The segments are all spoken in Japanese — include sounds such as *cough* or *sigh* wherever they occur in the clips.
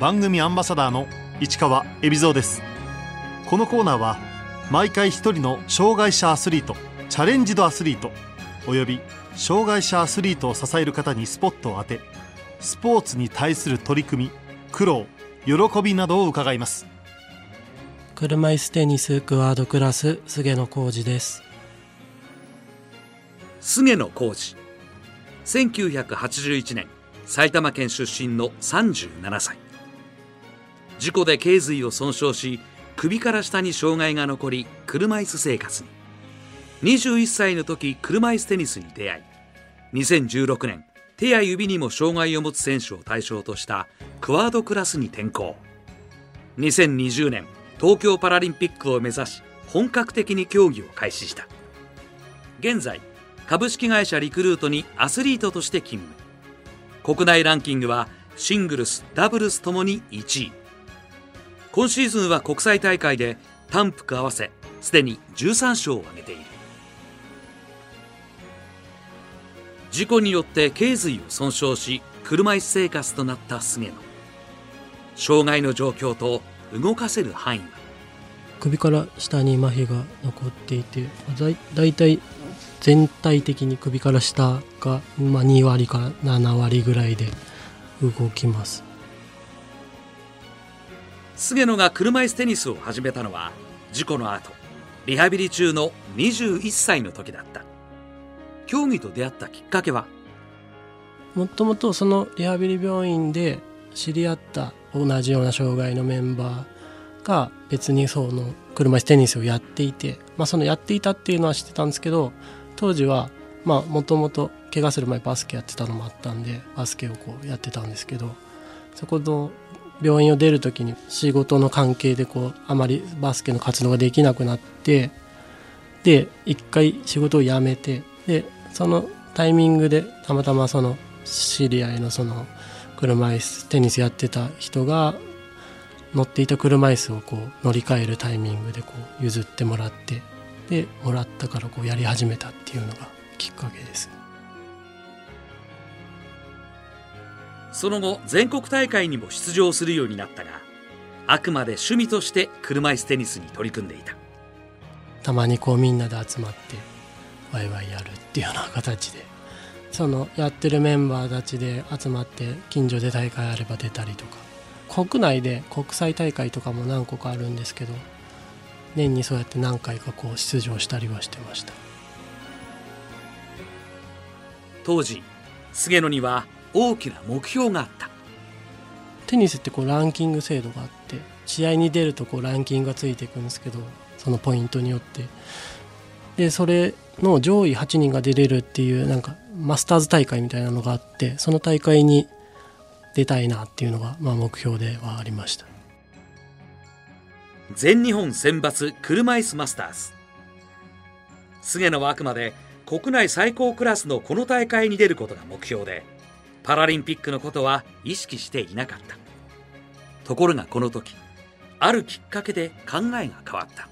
番組アンバサダーの市川恵比蔵です。このコーナーは毎回一人の障害者アスリートチャレンジドアスリートおよび障害者アスリートを支える方にスポットを当てスポーツに対する取り組み苦労喜びなどを伺います。車椅子テニスクワードクラス菅野浩二です。菅野浩二。1981年埼玉県出身の37歳事故で頸髄を損傷し首から下に障害が残り車椅子生活に。21歳の時車椅子テニスに出会い2016年手や指にも障害を持つ選手を対象としたクワードクラスに転向。2020年東京パラリンピックを目指し本格的に競技を開始した。現在株式会社リクルートにアスリートとして勤務。国内ランキングはシングルスダブルスともに1位。今シーズンは国際大会で単服合わせすでに13勝を挙げている。事故によって頸髄を損傷し車椅子生活となった菅野。障害の状況と動かせる範囲は？首から下に麻痺が残っていてだいだいたい全体的に首から下が、まあ、2割から7割ぐらいで動きます。菅野が車椅子テニスを始めたのは事故の後リハビリ中の21歳の時だった。競技と出会ったきっかけは？もともとそのリハビリ病院で知り合った同じような障害のメンバーが別にその車椅子テニスをやっていて、まあ、そのやっていたっていうのは知ってたんですけど当時はもともと怪我する前バスケやってたのもあったんでバスケをこうやってたんですけどそこの病院を出る時に仕事の関係でこうあまりバスケの活動ができなくなってで一回仕事を辞めてでそのタイミングでたまたまその知り合いのその車椅子テニスやってた人が乗っていた車椅子をこう乗り換えるタイミングでこう譲ってもらってでもらったからこうやり始めたっていうのがきっかけです。その後全国大会にも出場するようになったがあくまで趣味として車椅子テニスに取り組んでいた。たまにこうみんなで集まってワイワイやるっていうような形でそのやってるメンバーたちで集まって近所で大会あれば出たりとか国内で国際大会とかも何個かあるんですけど年にそうやって何回かこう出場したりはしてました。当時菅野には大きな目標があった。テニスってこうランキング制度があって試合に出るとこうランキングがついていくんですけどそのポイントによって。でそれの上位8人が出れるっていうなんかマスターズ大会みたいなのがあってその大会に出たいなっていうのがまあ目標ではありました。全日本選抜車椅子マスターズ。菅野はあくまで国内最高クラスのこの大会に出ることが目標でパラリンピックのことは意識していなかった。ところがこの時あるきっかけで考えが変わった。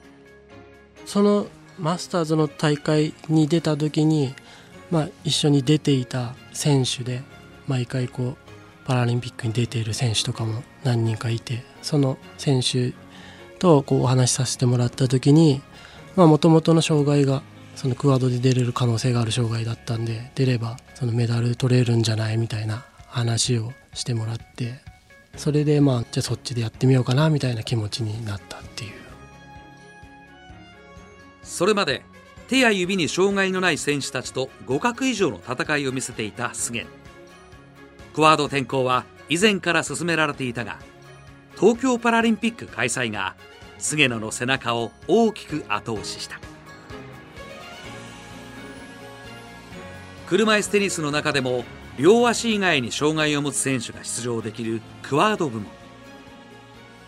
そのマスターズの大会に出た時に、まあ、一緒に出ていた選手で毎回こうパラリンピックに出ている選手とかも何人かいてその選手とこうお話しさせてもらった時にもともとの障害がそのクワードで出れる可能性がある障害だったんで出ればそのメダル取れるんじゃないみたいな話をしてもらってそれでまあじゃあそっちでやってみようかなみたいな気持ちになったっていう。それまで手や指に障害のない選手たちと互角以上の戦いを見せていた菅。クワード転向は以前から進められていたが東京パラリンピック開催が菅野の背中を大きく後押しした。車椅子テニスの中でも両足以外に障害を持つ選手が出場できるクワード部門。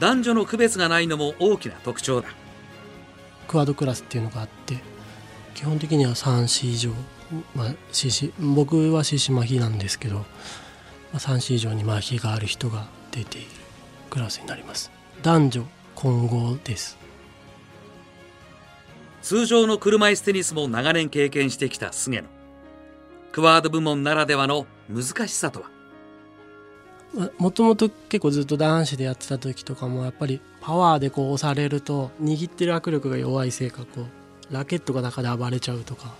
男女の区別がないのも大きな特徴だ。クワードクラスっていうのがあって基本的には 3C 以上、まあ、CC 僕は CC 麻痺なんですけど、まあ、3C 以上に麻痺がある人が出ているクラスになります。男女混合です。通常の車椅子テニスも長年経験してきた菅野クワード部門ならではの難しさとは？もともと結構ずっと男子でやってた時とかもやっぱりパワーでこう押されると握ってる握力が弱いせいかこうラケットが中で暴れちゃうとか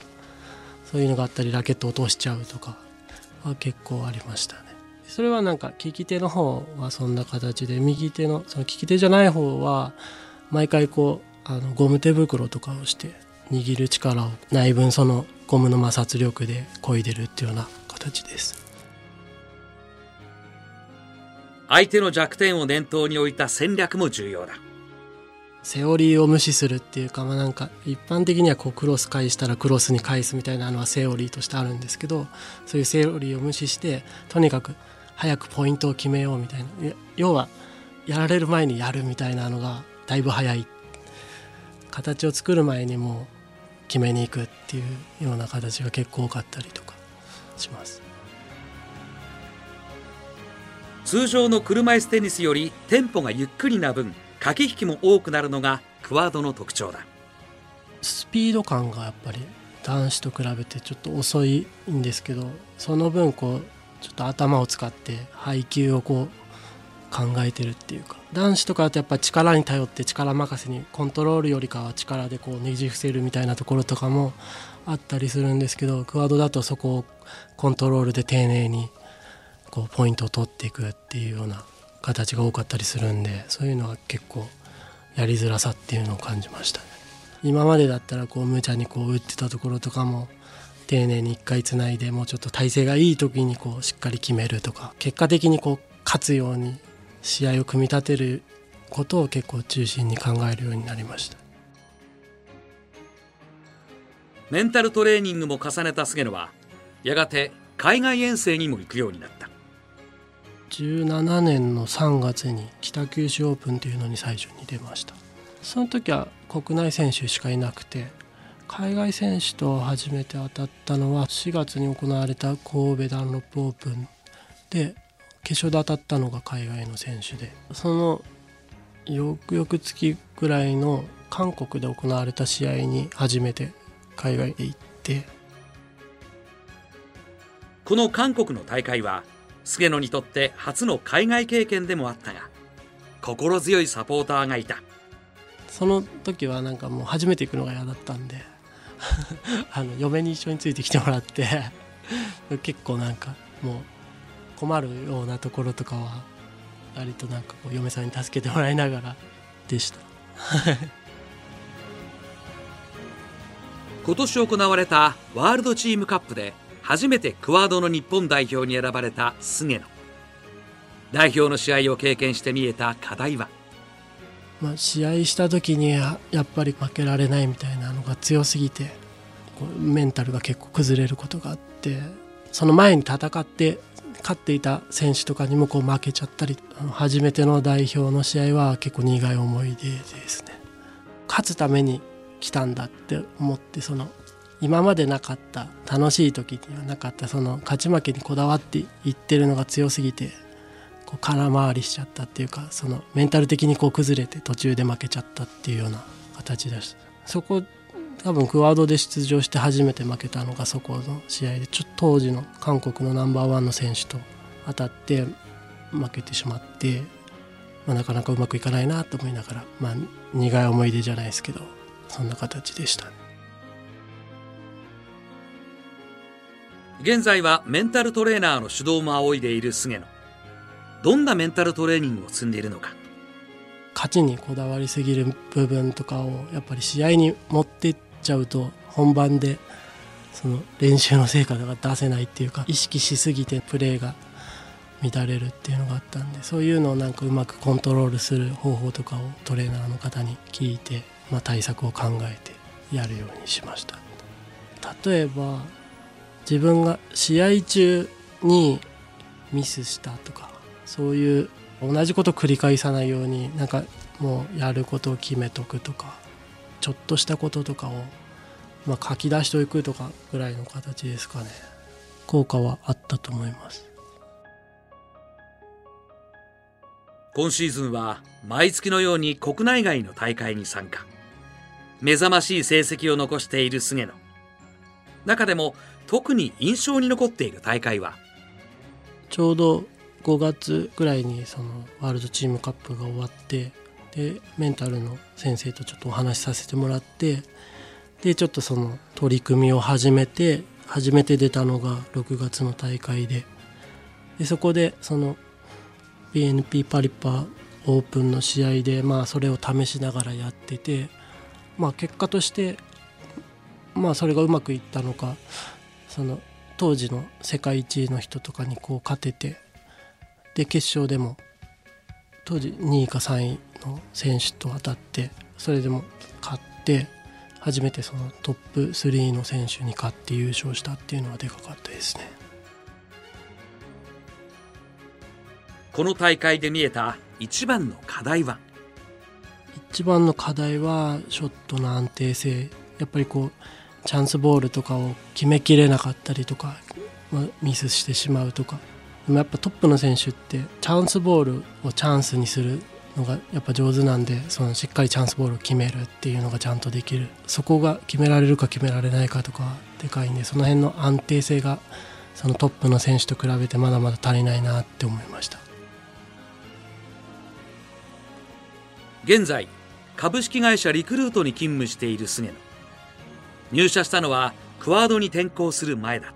そういうのがあったりラケット落としちゃうとかは結構ありましたね。それはなんか利き手の方はそんな形で右手のその利き手じゃない方は毎回こうあのゴム手袋とかをして握る力を内分そのゴムの摩擦力で漕いでるっていうような形です。相手の弱点を念頭に置いた戦略も重要だ。セオリーを無視するっていうかまあなんか一般的にはこうクロス返したらクロスに返すみたいなのはセオリーとしてあるんですけどそういうセオリーを無視してとにかく早くポイントを決めようみたいな。要はやられる前にやるみたいなのがだいぶ早い。形を作る前にもう決めに行くっていうような形が結構多かったりとかします。通常の車椅子テニスよりテンポがゆっくりな分駆け引きも多くなるのがクワードの特徴だ。スピード感がやっぱり男子と比べてちょっと遅いんですけどその分こうちょっと頭を使って配球をこう考えてるっていうか男子とかだとやっぱ力に頼って力任せにコントロールよりかは力でこうねじ伏せるみたいなところとかもあったりするんですけどクワードだとそこをコントロールで丁寧にこうポイントを取っていくっていうような形が多かったりするんでそういうのは結構やりづらさっていうのを感じましたね。今までだったらこう無茶にこう打ってたところとかも丁寧に1回つないでもうちょっと体勢がいい時にこうしっかり決めるとか結果的にこう勝つように試合を組み立てることを結構中心に考えるようになりました。メンタルトレーニングも重ねた菅野はやがて海外遠征にも行くようになった。17年の3月に北九州オープンというのに最初に出ました。その時は国内選手しかいなくて海外選手と初めて当たったのは4月に行われた神戸ダンロップオープンで決勝で当たったのが海外の選手でその翌々月ぐらいの韓国で行われた試合に初めて海外へ行って。この韓国の大会は菅野にとって初の海外経験でもあったが心強いサポーターがいた。その時はなんかもう初めて行くのが嫌だったんで *laughs* あの嫁に一緒についてきてもらって結構なんかもう困るようなところとかは割となんかこう嫁さんに助けてもらいながら *laughs* でした。*laughs* 今年行われたワールドチームカップで初めてクワードの日本代表に選ばれた菅野。代表の試合を経験して見えた課題は、まあ、試合した時にやっぱり負けられないみたいなのが強すぎてメンタルが結構崩れることがあってその前に戦って勝っていた選手とかにもこう負けちゃったり初めての代表の試合は結構苦い思い出ですね。勝つために来たんだって思ってその今までなかった楽しい時にはなかったその勝ち負けにこだわっていってるのが強すぎてこう空回りしちゃったっていうかそのメンタル的にこう崩れて途中で負けちゃったっていうような形でした。そこ多分クワードで出場して初めて負けたのがそこの試合でちょっと当時の韓国のナンバーワンの選手と当たって負けてしまって、まあ、なかなかうまくいかないなと思いながら、まあ、苦い思い出じゃないですけどそんな形でした、現在はメンタルトレーナーの指導も仰いでいる菅野。どんなメンタルトレーニングを積んでいるのか。勝ちにこだわりすぎる部分とかをやっぱり試合に持っていってちゃうと本番でその練習の成果が出せないっていうか意識しすぎてプレーが乱れるっていうのがあったんでそういうのをなんかうまくコントロールする方法とかをトレーナーの方に聞いて、まあ、対策を考えてやるようにしました。例えば自分が試合中にミスしたとかそういう同じこと繰り返さないようになんかもうやることを決めとくとかちょっとしたこととかを、まあ、書き出しておくとかぐらいの形ですかね。効果はあったと思います。今シーズンは毎月のように国内外の大会に参加。目覚ましい成績を残している菅野。中でも特に印象に残っている大会は？ちょうど5月ぐらいにそのワールドチームカップが終わってでメンタルの先生とちょっとお話しさせてもらってでちょっとその取り組みを始めて初めて出たのが6月の大会ででそこでその BNP パリパオープンの試合でまあそれを試しながらやっててまあ結果としてまあそれがうまくいったのかその当時の世界一位の人とかにこう勝ててで決勝でも当時2位か3位の選手と当たってそれでも勝って初めてそのトップ3の選手に勝って優勝したっていうのはでかかったですね。この大会で見えた一番の課題は？一番の課題はショットの安定性。やっぱりこうチャンスボールとかを決めきれなかったりとか、まあ、ミスしてしまうとかでもやっぱトップの選手ってチャンスボールをチャンスにするのがやっぱ上手なんでそのしっかりチャンスボールを決めるっていうのがちゃんとできる。そこが決められるか決められないかとかでかいんでその辺の安定性がそのトップの選手と比べてまだまだ足りないなって思いました。現在株式会社リクルートに勤務している菅野。入社したのはクワードに転向する前だっ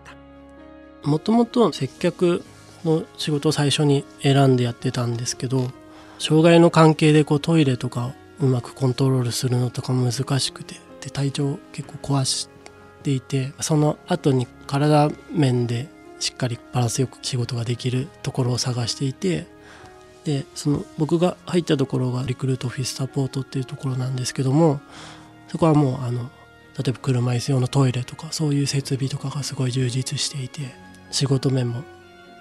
た。もともと接客の仕事を最初に選んでやってたんですけど障害の関係でこうトイレとかうまくコントロールするのとかも難しくてで体調結構壊していてその後に体面でしっかりバランスよく仕事ができるところを探していてでその僕が入ったところがリクルートオフィスサポートっていうところなんですけどもそこはもうあの例えば車椅子用のトイレとかそういう設備とかがすごい充実していて仕事面も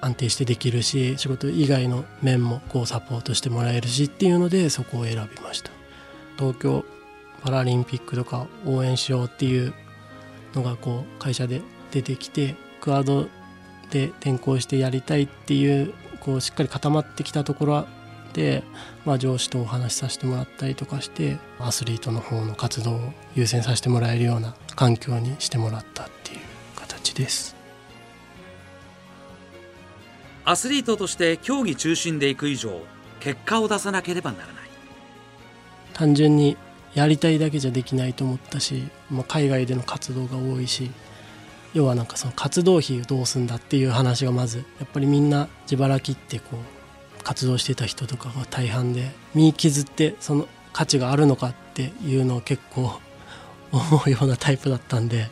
安定してできるし仕事以外の面もこうサポートしてもらえるしっていうのでそこを選びました。東京パラリンピックとか応援しようっていうのがこう会社で出てきてクアードで転校してやりたいっていうこうしっかり固まってきたところで、まあ、上司とお話しさせてもらったりとかしてアスリートの方の活動を優先させてもらえるような環境にしてもらったっていう形です。アスリートとして競技中心でいく以上結果を出さなければならない。単純にやりたいだけじゃできないと思ったし、まあ、海外での活動が多いし要はなんかその活動費をどうすんだっていう話がまずやっぱりみんな自腹切ってこう活動してた人とかが大半で身削ってその価値があるのかっていうのを結構 *laughs* 思うようなタイプだったんで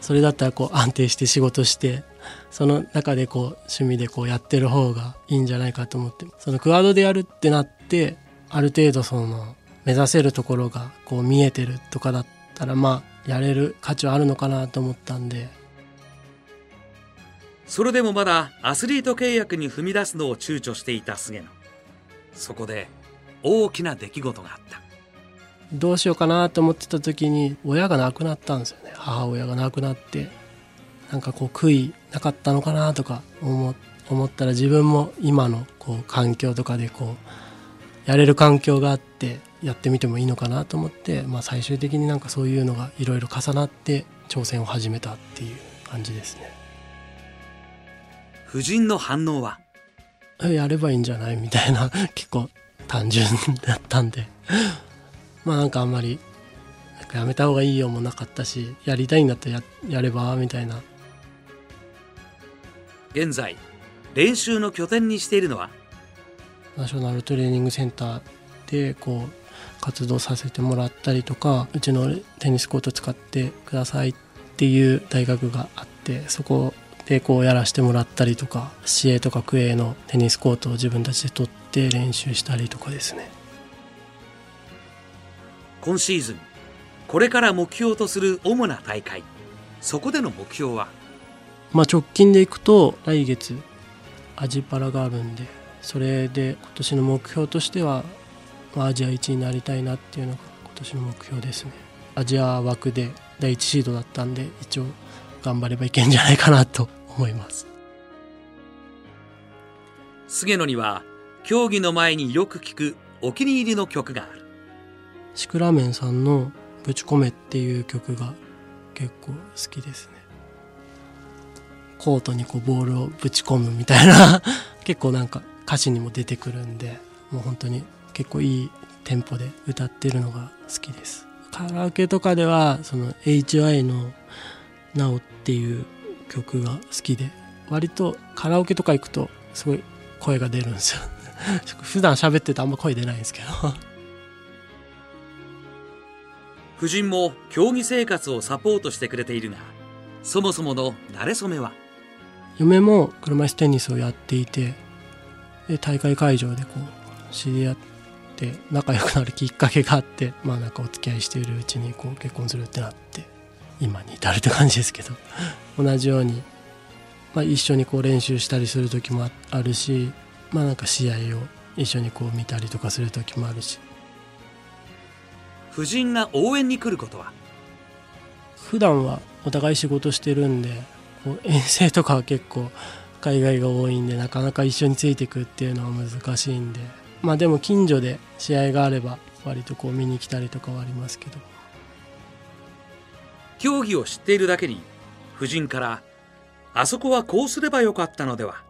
それだったらこう安定して仕事してその中でこう趣味でこうやってる方がいいんじゃないかと思って。そのクワードでやるってなってある程度その目指せるところがこう見えてるとかだったらまあやれる価値はあるのかなと思ったんで。それでもまだアスリート契約に踏み出すのを躊躇していた菅野。そこで大きな出来事があった。どうしようかなと思ってた時に親が亡くなったんですよね。母親が亡くなってなんかこう悔いなかったのかなとか思思ったら自分も今のこう環境とかでこうやれる環境があってやってみてもいいのかなと思って、まあ、最終的になんかそういうのがいろいろ重なって挑戦を始めたっていう感じですね。夫人の反応は？やればいいんじゃない？みたいな。*laughs* 結構単純だったんで。*laughs* まあなんかあんまりなんかやめた方がいいよもなかったしやりたいんだったらややれば？みたいな現在練習の拠点にしているのは？ナショナルトレーニングセンターでこう活動させてもらったりとかうちのテニスコート使ってくださいっていう大学があってそこでこうやらせてもらったりとか市営とか区営のテニスコートを自分たちで取って練習したりとかですね。今シーズンこれから目標とする主な大会そこでの目標は？まあ直近でいくと来月アジパラがあるんでそれで今年の目標としては、まあ、アジア1位になりたいなっていうのが今年の目標ですね。アジア枠で第1シードだったんで一応頑張ればいけんじゃないかなと思います。菅野には競技の前によく聞くお気に入りの曲がある。シクラメンさんの「ぶち込め」っていう曲が結構好きですねコートにこうボールをぶち込むみたいな。*laughs* 結構なんか歌詞にも出てくるんでもう本当に結構いいテンポで歌ってるのが好きです。カラオケとかではその HY の「なお」っていう曲が好きで割とカラオケとか行くとすごい声が出るんですよ。*laughs* 普段喋っててあんま声出ないんですけど。夫人も競技生活をサポートしてくれているがそもそもの馴れ初めは嫁も車椅子テニスをやっていてで大会会場でこう知り合って仲良くなるきっかけがあってまあなんかお付き合いしているうちにこう結婚するってなって今に至るって感じですけど *laughs* 同じように、まあ、一緒にこう練習したりする時もあるしまあなんか試合を一緒にこう見たりとかする時もあるし。夫人が応援に来ることは？普段はお互い仕事してるんで遠征とかは結構海外が多いんでなかなか一緒についていくっていうのは難しいんで。まあでも近所で試合があれば割とこう見に来たりとかはありますけど。競技を知っているだけに夫人から「あそこはこうすればよかったのでは」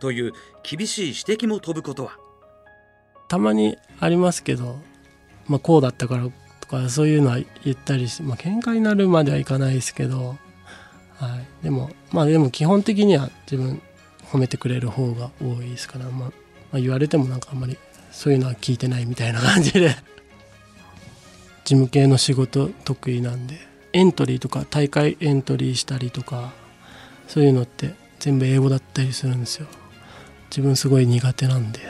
という厳しい指摘も飛ぶことは。たまにありますけど、まあ、こうだったからとかそういうのは言ったりして、まあ喧嘩になるまではいかないですけど、はい、でもまあでも基本的には自分褒めてくれる方が多いですから、まあ、まあ言われてもなんかあんまりそういうのは聞いてないみたいな感じで。*laughs* 事務系の仕事得意なんでエントリーとか大会エントリーしたりとかそういうのって全部英語だったりするんですよ。自分すごい苦手なんで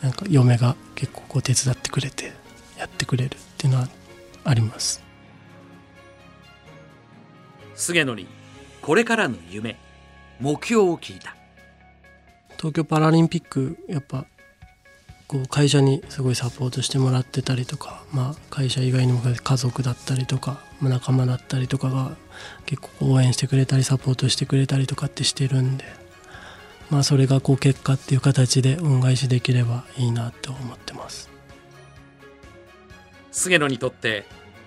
なんか嫁が結構こう手伝ってくれてやってくれるっていうのはあります。菅野にこれからの夢目標を聞いた。東京パラリンピックやっぱこう会社にすごいサポートしてもらってたりとか、まあ、会社以外にも家族だったりとか、まあ、仲間だったりとかが結構応援してくれたりサポートしてくれたりとかってしてるんで、まあ、それがこう結果っていう形で恩返しできればいいなって思ってます。菅野にとって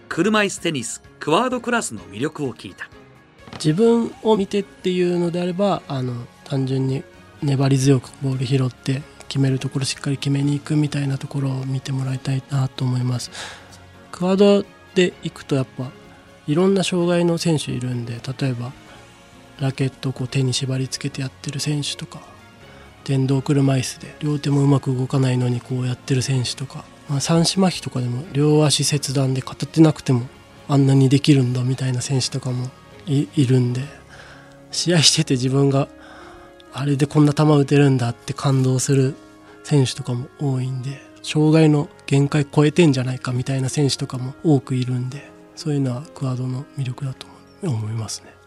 車椅子テニスクワードクラスの魅力を聞いた自分を見てっていうのであればあの単純に粘り強くボール拾って決めるところしっかり決めに行くみたいなところを見てもらいたいなと思います。クワードで行くとやっぱいろんな障害の選手いるんで例えばラケットをこう手に縛り付けてやってる選手とか電動車椅子で両手もうまく動かないのにこうやってる選手とか、まあ、三種麻痺とかでも両足切断で片手なくてもあんなにできるんだみたいな選手とかもいるんで試合してて自分があれでこんな球打てるんだって感動する選手とかも多いんで障害の限界超えてんじゃないかみたいな選手とかも多くいるんでそういうのはクアードの魅力だと思いますね。